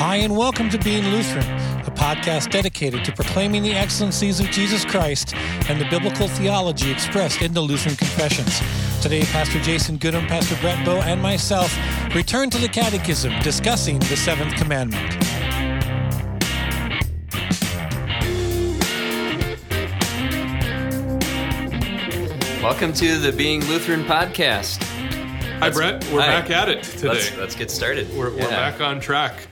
Hi, and welcome to Being Lutheran, a podcast dedicated to proclaiming the excellencies of Jesus Christ and the biblical theology expressed in the Lutheran confessions. Today, Pastor Jason Goodham, Pastor Brett Bow, and myself return to the Catechism discussing the seventh commandment. Welcome to the Being Lutheran podcast. Hi, Brett. We're Hi. back at it today. Let's, let's get started. we're, we're Yeah. back on track.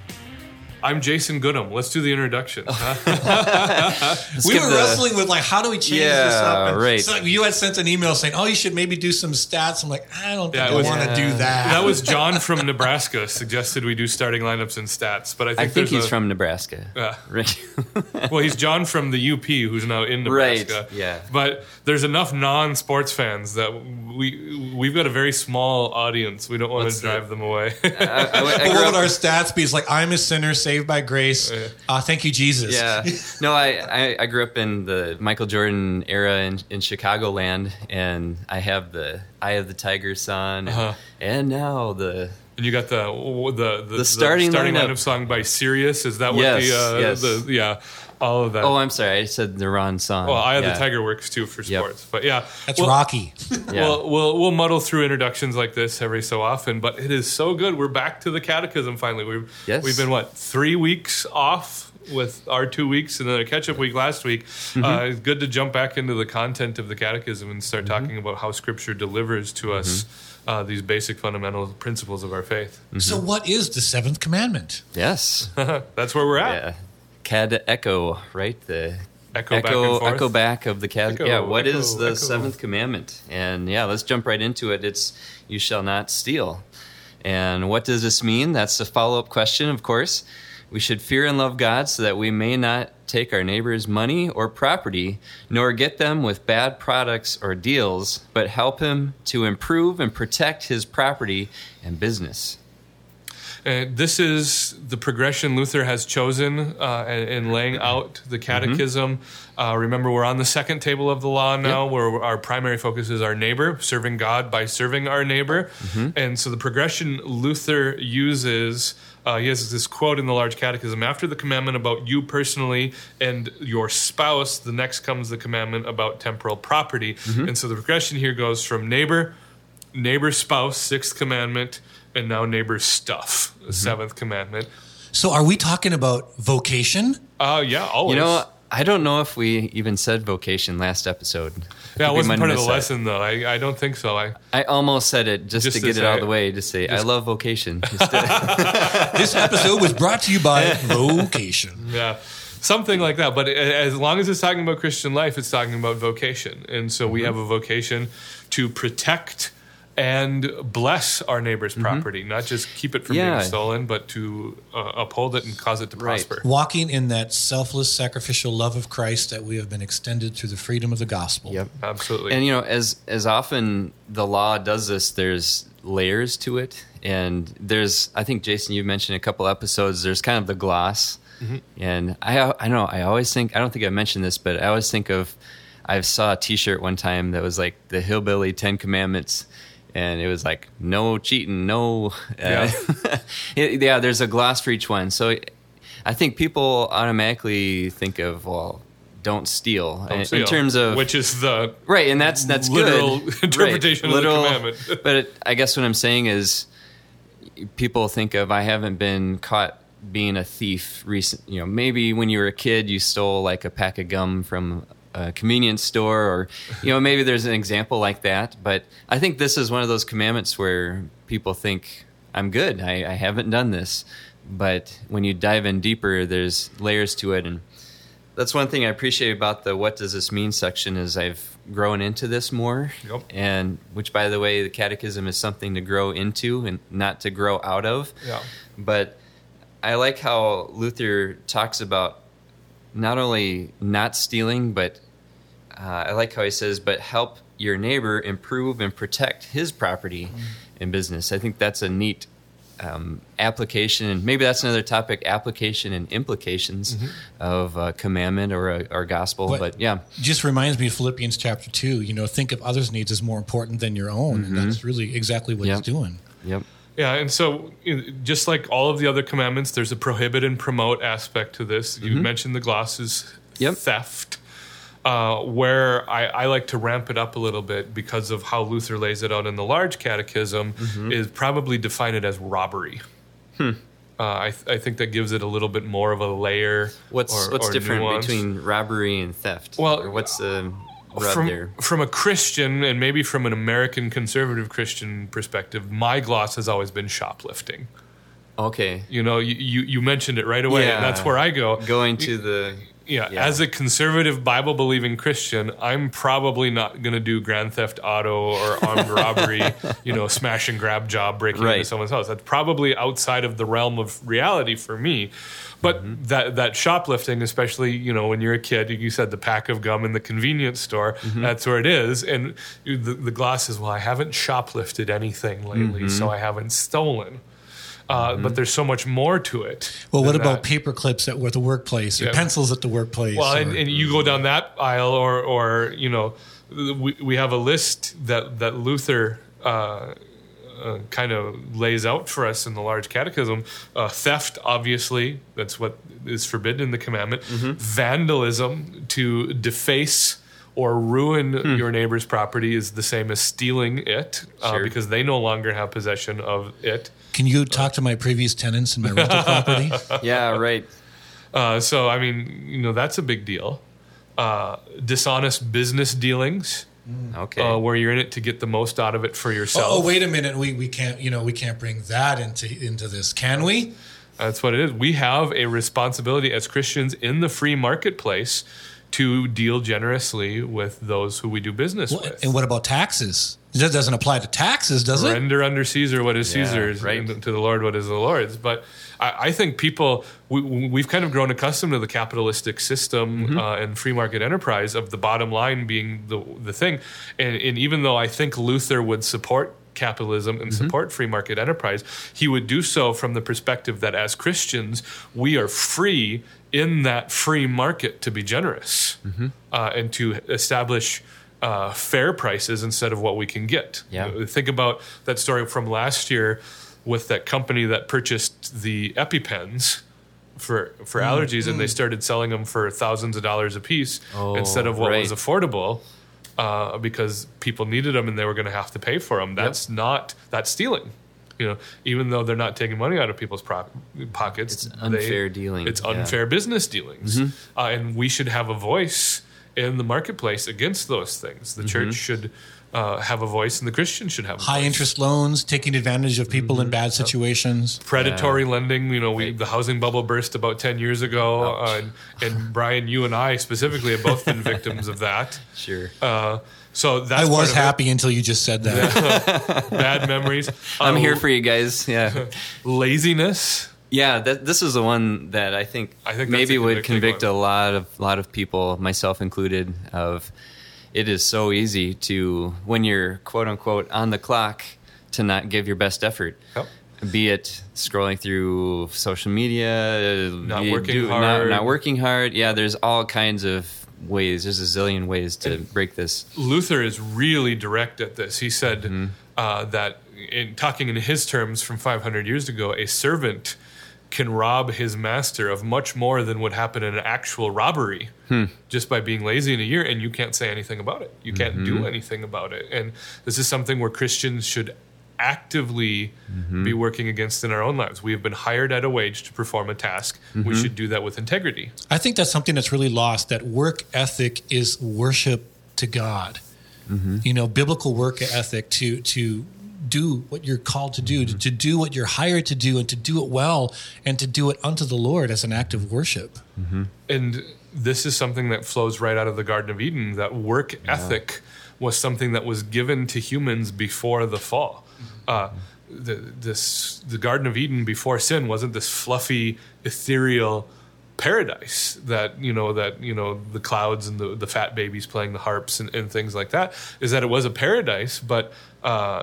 I'm Jason Goodham. Let's do the introduction. we were the- wrestling with like, how do we change this up? And right. So you had sent an email saying, "Oh, you should maybe do some stats." I'm like, I don't think Yeah, I want to do that. that was John from Nebraska suggested we do starting lineups and stats, but I think, I think he's a- from Nebraska. Yeah. Right. Well, he's John from the UP, who's now in Nebraska. Right, yeah. But there's enough non-sports fans that we we've got a very small audience. We don't want to drive them away. I, I- I grew what up- would our stats be? It's like, I'm a sinner saved by grace. Uh, thank you, Jesus. yeah. No, I, I, I grew up in the Michael Jordan era in, in Chicagoland, and I have the Eye of the Tiger son, and, Uh-huh. and now the And you got the the the, The starting lineup. lineup song by Sirius. Is that what Yes, the uh, yes. the yeah all of that? oh, I'm sorry, I said the wrong song. well, Eye of Yeah. the Tiger works too for Yep. sports, but yeah, That's well, Rocky. Yeah. We'll, we'll we'll muddle through introductions like this every so often, but it is so good. We're back to the catechism finally. We've Yes. we've been what three weeks off with our two weeks and then a catch up week last week. Mm-hmm. Uh, it's good to jump back into the content of the catechism and start Mm-hmm. talking about how Scripture delivers to us uh, these basic fundamental principles of our faith. So, what is the seventh commandment? yes. That's where we're at. Yeah. Cad echo, right? The Echo back echo back of the cad. Echo, yeah. What is echo, the echo. seventh commandment? And yeah, let's jump right into it. It's you shall not steal. And what does this mean? That's a follow up question, of course. We should fear and love God so that we may not take our neighbor's money or property, nor get them with bad products or deals, but help him to improve and protect his property and business. Uh, this is the progression Luther has chosen uh, in, in laying out the catechism. Uh, remember, we're on the second table of the law now, where our primary focus is our neighbor, serving God by serving our neighbor. And so the progression Luther uses. Uh, he has this quote in the Large Catechism after the commandment about you personally and your spouse, the next comes the commandment about temporal property. And so the progression here goes from neighbor, neighbor spouse, sixth commandment, and now neighbor stuff, Mm-hmm. seventh commandment. So, are we talking about vocation? Uh, yeah, always. You know, I don't know if we even said vocation last episode. I yeah, it we wasn't might part have of the missed that. lesson, though. I, I don't think so. I I almost said it just, Just to to get it out of the way to say I love vocation. This episode was brought to you by vocation. yeah, something like that. But as long as it's talking about Christian life, it's talking about vocation, and so Mm-hmm. we have a vocation to protect and bless our neighbor's property, not just keep it from Mm-hmm. Yeah. being stolen, but to uh, uphold it and cause it to Right. prosper. Walking in that selfless, sacrificial love of Christ that we have been extended through the freedom of the gospel. yep. Absolutely. And you know, as as often the law does this, there's layers to it, and there's I think Jason, you mentioned a couple episodes. There's kind of the gloss, and I I know I always think I don't think I mentioned this, but I always think of I saw a T-shirt one time that was like the hillbilly Ten Commandments. And it was like no cheating, no. Uh, yeah, there's a gloss for each one. So I think people automatically think of well, don't steal, Don't in, steal, terms of which is the Right, and that's that's literal good. interpretation of the commandment. but I guess what I'm saying is, people think of I haven't been caught being a thief recent. You know, maybe when you were a kid, you stole like a pack of gum from a convenience store, or you know, maybe there's an example like that. But I think this is one of those commandments where people think I'm good. I, I haven't done this, but when you dive in deeper, there's layers to it, and that's one thing I appreciate about the "What does this mean?" section is I've grown into this more, Yep. and which, by the way, the Catechism is something to grow into and not to grow out of. Yeah. But I like how Luther talks about not only not stealing, but uh, I like how he says, "But help your neighbor improve and protect his property Mm-hmm. and business." I think that's a neat um, application, and maybe that's another topic: application and implications of a commandment or a or gospel. But- But, yeah, Just reminds me of Philippians chapter 2. You know, think of others' needs as more important than your own. And that's really exactly what Yep. he's doing. yep, Yeah, and so just like all of the other commandments, there's a prohibit and promote aspect to this. You mentioned the glosses Mm-hmm. Yep. theft, uh, where I, I like to ramp it up a little bit because of how Luther lays it out in the Large Catechism, Mm-hmm. is probably define it as robbery. Hmm. Uh, I, th- I think that gives it a little bit more of a layer. What's or- what's or different nuance. between robbery and theft? Well, Or what's the rub from, there? from a Christian and maybe from an American conservative Christian perspective, my gloss has always been shoplifting. Okay, You know, you, you, you mentioned it right away, and that's where I go. going to the Yeah, Yeah. as a conservative Bible believing Christian, I'm probably not going to do grand theft auto or armed robbery, you know, smash and grab job breaking into someone's house. That's probably outside of the realm of reality for me. But Mm-hmm. that that shoplifting, especially you know when you're a kid, you said the pack of gum in the convenience store. Mm-hmm. That's where it is, and the, the gloss is well, I haven't shoplifted anything lately, Mm-hmm. so I haven't stolen. Uh, But there's so much more to it. Well, what about that. paper clips at at the workplace or Yeah. pencils at the workplace? Well, or- and, and you go down that aisle, or or you know, we we have a list that that Luther. Uh, uh, kind of lays out for us in the large catechism uh, theft obviously that's what is forbidden in the commandment Mm-hmm. vandalism to deface or ruin Hmm. your neighbor's property is the same as stealing it uh, because they no longer have possession of it Can you talk to my previous tenants in my rental property? yeah right. Uh, so I mean, you know, that's a big deal. Uh, dishonest business dealings, Okay, uh, where you're in it to get the most out of it for yourself. oh, wait a minute. We, we can't, you know, we can't bring that into into this, can we? That's what it is. We have a responsibility as Christians in the free marketplace to deal generously with those who we do business Well, with. and what about taxes? That doesn't apply to taxes, does it? Render under Caesar what is Yeah, Caesar's, right. and to the Lord what is the Lord's. But I, I think people we, we've kind of grown accustomed to the capitalistic system Mm-hmm. uh, and free market enterprise of the bottom line being the the thing. And, and even though I think Luther would support capitalism and Mm-hmm. support free market enterprise, he would do so from the perspective that as Christians we are free in that free market to be generous Mm-hmm. uh, and to establish. Uh, fair prices instead of what we can get. Yeah. Think about that story from last year with that company that purchased the EpiPens for for Mm, allergies, and they started selling them for thousands of dollars a piece Oh, instead of what was affordable. Uh, because people needed them and they were going to have to pay for them. That's not that's stealing. You know, even though they're not taking money out of people's pro- pockets, It's unfair dealing, It's yeah. Mm-hmm. unfair business dealings, uh, and we should have a voice in the marketplace against those things. Mm-hmm. The church should uh, have a voice, and the Christian should have a High voice. interest loans, taking advantage of people in bad situations. predatory lending. You know, we the housing bubble burst about ten years ago, uh, and, and Brian, you and I specifically have both been victims of that. sure. Uh, so that's I was of it. happy until you just said that. Bad memories. I'm Uh, here for you guys. Yeah. laziness. Yeah, that, this is the one that I think, I think maybe would convict one. a lot of lot of people, myself included. Of it is so easy to when you're quote unquote on the clock to not give your best effort. Yep. Be it scrolling through social media, Not working Not, hard. not working hard. Yeah, there's all kinds of ways. There's a zillion ways to break this. Luther is really direct at this. He said Mm-hmm. uh, that, in talking in his terms from 500 years ago, a servant can rob his master of much more than would happen in an actual robbery Hmm. just by being lazy in a year, and you can't say anything about it. You can't do Mm-hmm. anything about it. And this is something where Christians should actively Mm-hmm. be working against in our own lives. We have been hired at a wage to perform a task. We Mm-hmm. should do that with integrity. I think that's something that's really lost. That work ethic is worship to God. You know, biblical work ethic to to do what you're called to do, to, to do what you're hired to do, and to do it well, and to do it unto the Lord as an act of worship. And this is something that flows right out of the Garden of Eden. That work ethic was something that was given to humans before the fall. Uh, the, this the Garden of Eden before sin wasn't this fluffy, ethereal paradise that you know that you know the clouds and the, the fat babies playing the harps and, and things like that is that it was a paradise but uh,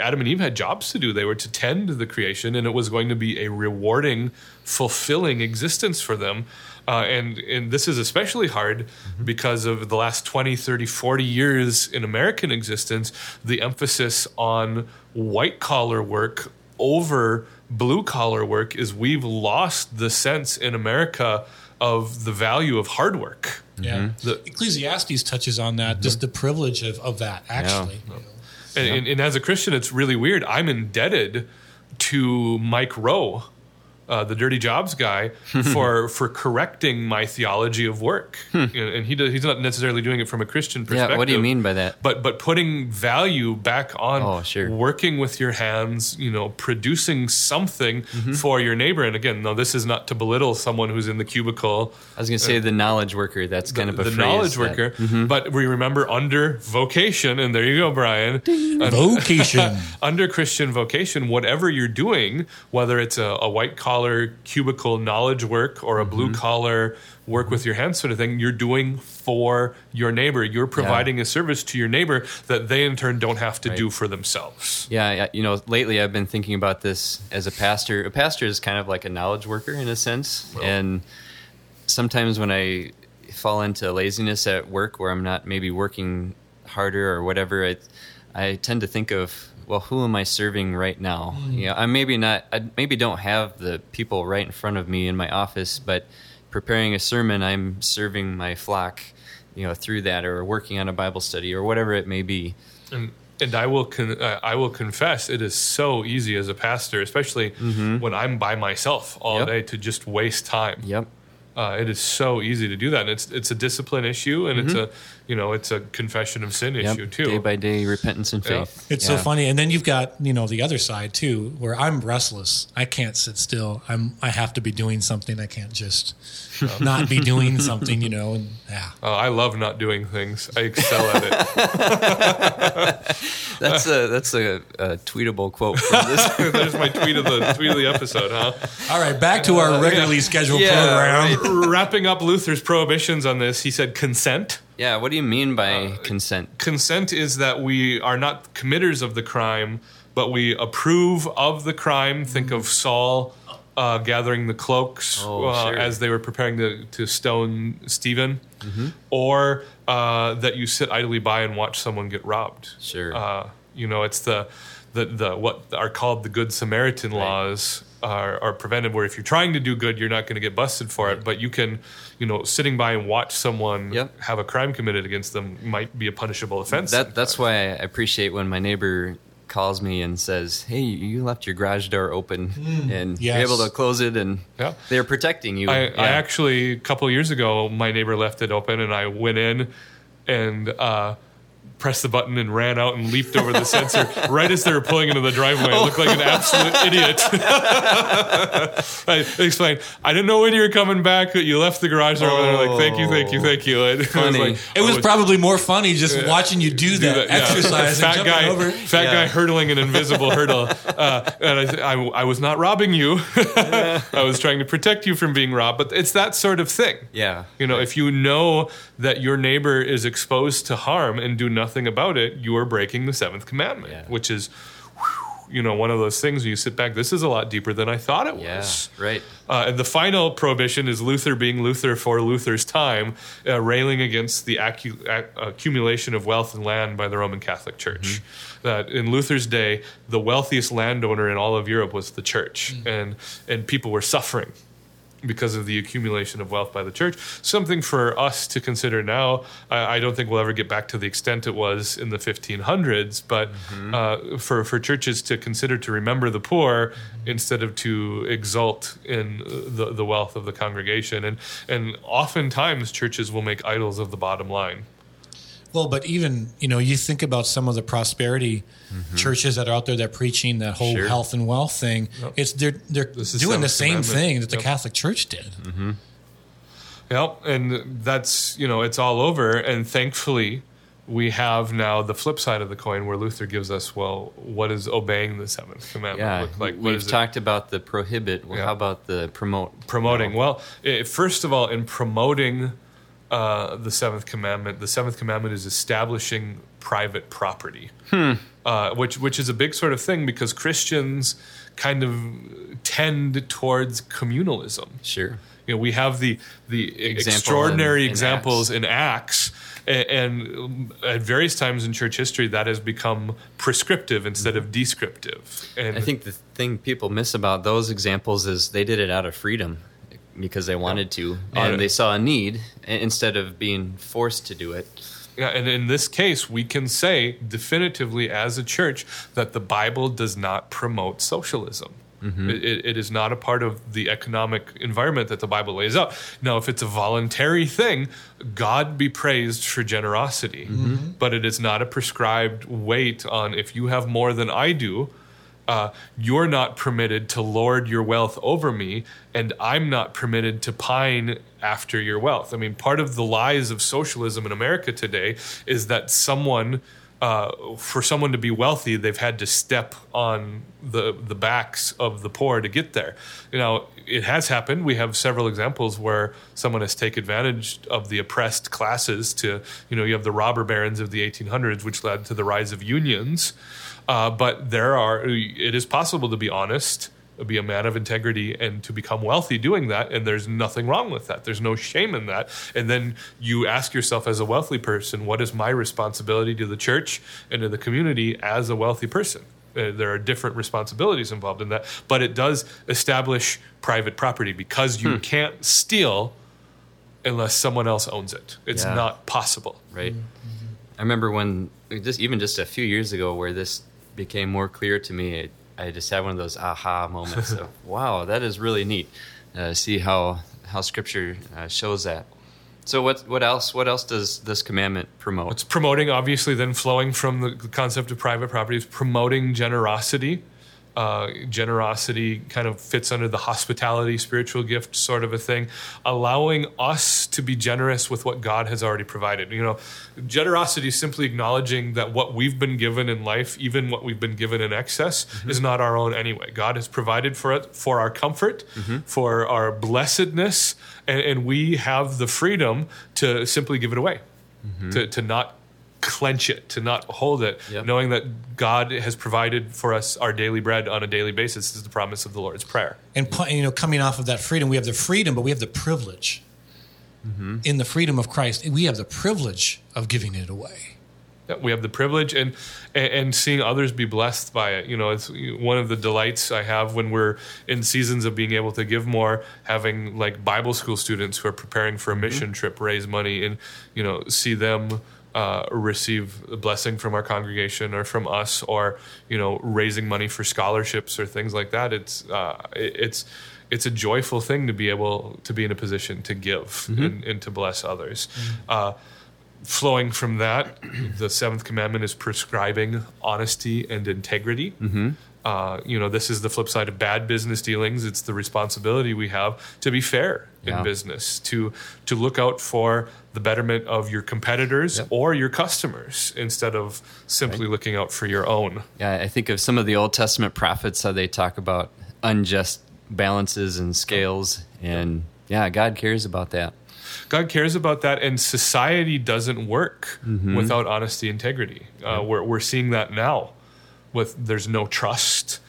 adam and eve had jobs to do. They were to tend the creation and it was going to be a rewarding fulfilling existence for them. Uh, and and this is especially hard because of the last 20 30 40 years in american existence the emphasis on white collar work over blue collar work is we've lost the sense in America of the value of hard work. Yeah. Mm-hmm. The- Ecclesiastes touches on that, just mm-hmm. the privilege of, of that, actually. You know. And, and, and as a Christian, it's really weird. I'm indebted to Mike Rowe, uh, the Dirty Jobs guy, for for correcting my theology of work. And, and he does, he's not necessarily doing it from a Christian perspective. Yeah, what do you mean by that? But but putting value back on Oh, sure. working with your hands, you know, producing something Mm-hmm. for your neighbor. And again, no, this is not to belittle someone who's in the cubicle I was going to say the knowledge worker. That's kind of a the knowledge that- worker. But we remember under vocation, and there you go, Brian. Vocation. under Christian vocation, whatever you're doing, whether it's a, a white collar cubicle knowledge work or a Mm-hmm. blue collar work with your hands sort of thing, you're doing for your neighbor. You're providing a service to your neighbor that they in turn don't have to Right. do for themselves. Yeah, yeah, you know, lately I've been thinking about this as a pastor. A pastor is kind of like a knowledge worker in a sense, and sometimes when I fall into laziness at work, where I'm not maybe working harder or whatever, I, I tend to think of, well, who am I serving right now? You know, I maybe not, I maybe don't have the people right in front of me in my office, but preparing a sermon, I'm serving my flock, you know, through that, or working on a Bible study, or whatever it may be. And and I will con- uh, I will confess it is so easy as a pastor, especially when I'm by myself all Yep. day, to just waste time. Yep. Uh, it is so easy to do that, and it's it's a discipline issue, and it's a you know it's a confession of sin Mm-hmm. Yep. issue too. Day by day repentance and Yeah. faith. It's Yeah. so funny, and then you've got you know the other side too, where I'm restless. I can't sit still. I'm I have to be doing something. I can't just not be doing something. You know, and yeah, Uh, I love not doing things. I excel at it. That's a that's a, a tweetable quote from this. There's my tweet of the tweet of the episode, huh? all right, back to our regularly scheduled yeah, program. Wrapping up Luther's prohibitions on this, he said consent. yeah, what do you mean by Uh, consent? Consent is that we are not committers of the crime, but we approve of the crime. Think of Saul uh, gathering the cloaks Oh, uh, sure. as they were preparing to, to stone Stephen, or uh, that you sit idly by and watch someone get robbed. Sure. Uh, you know, it's the, the the what are called the Good Samaritan laws are, are prevented. Where if you're trying to do good, you're not going to get busted for it, but you can, you know, sitting by and watch someone Yep. have a crime committed against them might be a punishable offense. That that's why I appreciate when my neighbor calls me and says, "Hey, you left your garage door open, and yes. you're able to close it, and Yeah. they're protecting you." I, Yeah. I actually a couple of years ago, my neighbor left it open, and I went in and uh, pressed the button and ran out and leaped over the sensor right as they were pulling into the driveway. I looked like an absolute idiot. I explained, I didn't know when you were coming back, but you left the garage door. open." They're like, thank you, thank you, thank you. And I was Funny. like, It was I probably more funny just watching you do do that, that, yeah. exercise and fat jumping guy, over. fat Yeah. guy hurdling an invisible hurdle. Uh, and I, I, I was not robbing you. I was trying to protect you from being robbed. But it's that sort of thing. Yeah. You know, if you know that your neighbor is exposed to harm and do nothing about it, you are breaking the seventh commandment, Yeah. which is, whew, you know, one of those things where you sit back. This is a lot deeper than I thought it yeah, was. right. Uh, and the final prohibition is Luther being Luther for Luther's time, uh, railing against the accu- ac- accumulation of wealth and land by the Roman Catholic Church. That in Luther's day, the wealthiest landowner in all of Europe was the church, and and people were suffering because of the accumulation of wealth by the church. Something for us to consider now. I, I don't think we'll ever get back to the extent it was in the 1500s, but uh, for, for churches to consider to remember the poor instead of to exult in uh, the, the wealth of the congregation. And, and oftentimes, churches will make idols of the bottom line. Well, but even you know, you think about some of the prosperity mm-hmm. churches that are out there that are preaching that whole Sure. health and wealth thing. It's they're they're This doing the same Commandment. thing that the Yep. Catholic Church did. Mm-hmm. Yep, and that's you know it's all over, and thankfully we have now the flip side of the coin where Luther gives us well, what does obeying the seventh commandment Yeah, look like? What we've is it? talked about the prohibit. Well, Yeah. how about the promote? promoting? Well, i first of all, in promoting uh, the seventh commandment, the seventh commandment is establishing private property, uh, which which is a big sort of thing because Christians kind of tend towards communalism. Sure. You know, we have the the Example extraordinary in- in examples in Acts and at various times in church history, that has become prescriptive instead of descriptive. And I think the thing people miss about those examples is they did it out of freedom because they wanted to, and they saw a need instead of being forced to do it. Yeah, and in this case, we can say definitively as a church that the Bible does not promote socialism. Mm-hmm. It, it is not a part of the economic environment that the Bible lays out. Now, if it's a voluntary thing, God be praised for generosity. Mm-hmm. But it is not a prescribed weight on if you have more than I do, uh, you're not permitted to lord your wealth over me, and I'm not permitted to pine after your wealth. I mean, part of the lies of socialism in America today is that someone uh, for someone to be wealthy, they've had to step on the the backs of the poor to get there. You know, it has happened. We have several examples where someone has taken advantage of the oppressed classes. To you know, you have the robber barons of the 1800s, which led to the rise of unions. Uh, but there are. It is possible to be honest be a man of integrity and to become wealthy doing that and there's nothing wrong with that there's no shame in that and then you ask yourself as a wealthy person what is my responsibility to the church and to the community as a wealthy person uh, there are different responsibilities involved in that but it does establish private property because you hmm. can't steal unless someone else owns it it's yeah. not possible right mm-hmm. i remember when just even just a few years ago where this became more clear to me it, I just had one of those aha moments of wow, that is really neat. Uh, see how how Scripture uh, shows that. So what what else what else does this commandment promote? It's promoting obviously then flowing from the concept of private property is promoting generosity uh, generosity kind of fits under the hospitality spiritual gift sort of a thing allowing us to be generous with what god has already provided you know generosity is simply acknowledging that what we've been given in life even what we've been given in excess mm-hmm. is not our own anyway god has provided for it for our comfort mm-hmm. for our blessedness and, and, we have the freedom to simply give it away mm-hmm. to, to not clench it, to not hold it, yep. knowing that God has provided for us our daily bread on a daily basis is the promise of the Lord's Prayer. And you know, coming off of that freedom, we have the freedom, but we have the privilege. Mm-hmm. In the freedom of Christ, we have the privilege of giving it away. We have the privilege and and seeing others be blessed by it. You know, it's one of the delights I have when we're in seasons of being able to give more. Having like Bible school students who are preparing for a mm-hmm. mission mm-hmm. trip, raise money, and you know, see them uh, receive a blessing from our congregation or from us, or you know, raising money for scholarships or things like that. It's uh, it's it's a joyful thing to be able to be in a position to give mm-hmm. and, and, to bless others. Mm-hmm. Uh, flowing from that, the seventh commandment is prescribing honesty and integrity. Mm-hmm. Uh, you know, this is the flip side of bad business dealings. It's the responsibility we have to be fair in yeah. business, to to look out for the betterment of your competitors yep. or your customers instead of simply right. looking out for your own. Yeah, I think of some of the Old Testament prophets how they talk about unjust balances and scales, and yeah, God cares about that. God cares about that, and society doesn't work mm-hmm. without honesty, integrity. Uh, we're we're seeing that now. With there's no trust.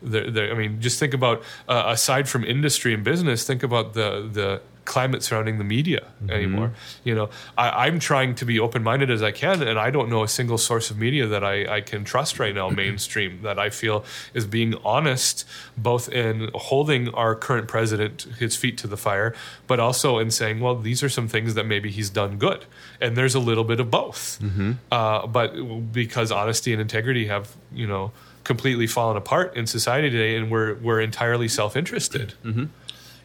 There, there, I mean, just think about uh, aside from industry and business, think about the the climate surrounding the media mm-hmm. anymore. You know, I, am trying to be open minded as I can, and I don't know a single source of media that I, I can trust right now, mainstream, that I feel is being honest, both in holding our current president his feet to the fire, but also in saying, well, these are some things that maybe he's done good, and there's a little bit of both. Mm-hmm. Uh, but because honesty and integrity have, you know completely fallen apart in society today and we're we're entirely self-interested. Mm-hmm.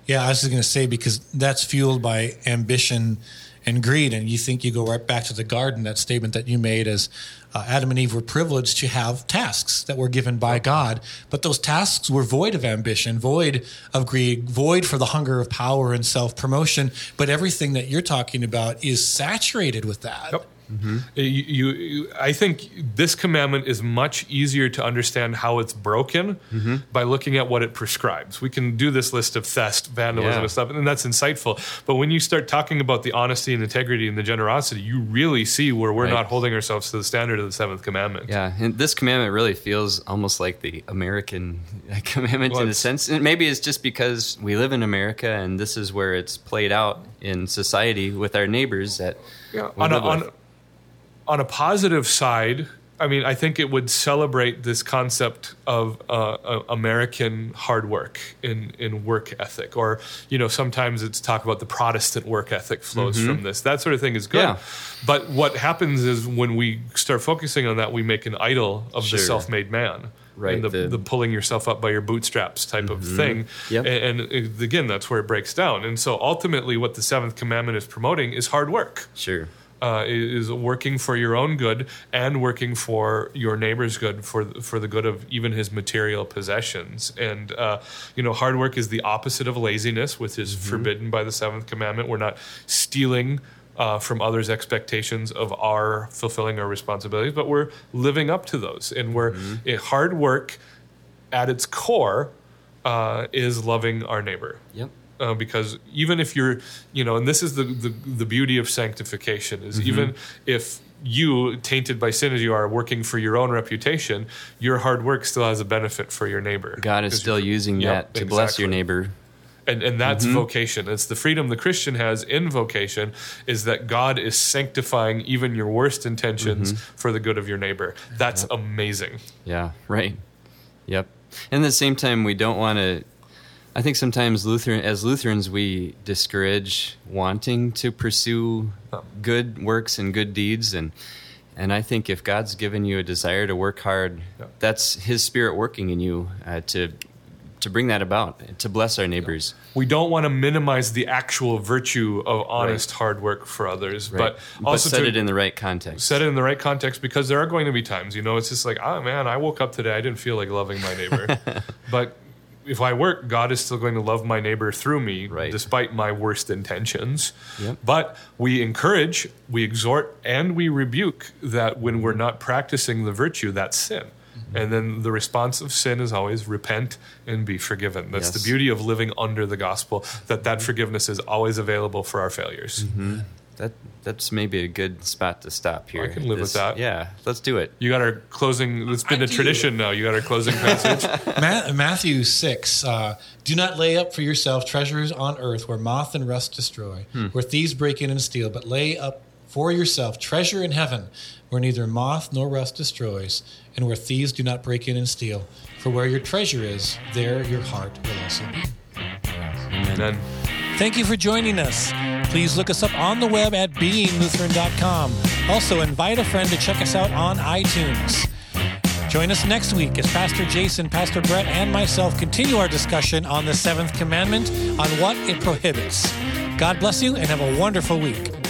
Yeah, I was just going to say because that's fueled by ambition and greed. And you think you go right back to the garden, that statement that you made as uh, Adam and Eve were privileged to have tasks that were given by God, but those tasks were void of ambition, void of greed, void for the hunger of power and self promotion. But everything that you're talking about is saturated with that. Yep. Mm-hmm. You, you, I think this commandment is much easier to understand how it's broken mm-hmm. by looking at what it prescribes. We can do this list of theft, vandalism, yeah. and stuff, and that's insightful. But when you start talking about the honesty and integrity and the generosity, you really see where we're right. not holding ourselves to the standard of the seventh commandment. Yeah, and this commandment really feels almost like the American commandment well, in a sense. And maybe it's just because we live in America and this is where it's played out in society with our neighbors that yeah, on a, on, on a positive side, I mean, I think it would celebrate this concept of uh, uh, American hard work in, in work ethic, or you know, sometimes it's talk about the Protestant work ethic flows mm-hmm. from this. That sort of thing is good. Yeah. But what happens is when we start focusing on that, we make an idol of sure. the self-made man. Right, the, the, the, pulling yourself up by your bootstraps type mm-hmm. of thing, yep. and, and again, that's where it breaks down. And so, ultimately, what the seventh commandment is promoting is hard work. Sure, uh, is working for your own good and working for your neighbor's good for for the good of even his material possessions. And uh, you know, hard work is the opposite of laziness, which is mm-hmm. forbidden by the seventh commandment. We're not stealing. Uh, from others' expectations of our fulfilling our responsibilities, but we're living up to those, and we're mm-hmm. hard work at its core uh, is loving our neighbor. Yep uh, because even if you're, you know, and this is the the, the beauty of sanctification is mm-hmm. even if you tainted by sin as you are working for your own reputation your hard work still has a benefit for your neighbor god is still using yep, that to exactly. bless your neighbor and and that's mm-hmm. vocation it's the freedom the christian has in vocation is that god is sanctifying even your worst intentions mm-hmm. for the good of your neighbor that's yep. amazing yeah right yep and at the same time we don't want to I think sometimes Lutheran, as Lutherans, we discourage wanting to pursue good works and good deeds, and and I think if God's given you a desire to work hard, yeah. that's His Spirit working in you uh, to to bring that about, to bless our neighbors. We don't want to minimize the actual virtue of honest right. hard work for others, right. but also but set it in the right context. Set it in the right context because there are going to be times, you know, it's just like, oh man, I woke up today, I didn't feel like loving my neighbor, but if I work, God is still going to love my neighbor through me, right. despite my worst intentions. Yep. But we encourage, we exhort, and we rebuke that when we're not practicing the virtue, that's sin. Mm-hmm. And then the response of sin is always repent and be forgiven. That's yes. the beauty of living under the gospel, that that forgiveness is always available for our failures. Mm-hmm. That that's maybe a good spot to stop here. I can live this, with that. Yeah, let's do it. You got our closing. It's been I a do. tradition now. You got our closing passage. Matthew six. Uh, do not lay up for yourself treasures on earth where moth and rust destroy, hmm. where thieves break in and steal, but lay up for yourself treasure in heaven where neither moth nor rust destroys, and where thieves do not break in and steal. For where your treasure is, there your heart will also be. Amen. Thank you for joining us. Please look us up on the web at beinglutheran.com. Also, invite a friend to check us out on iTunes. Join us next week as Pastor Jason, Pastor Brett, and myself continue our discussion on the seventh commandment on what it prohibits. God bless you and have a wonderful week.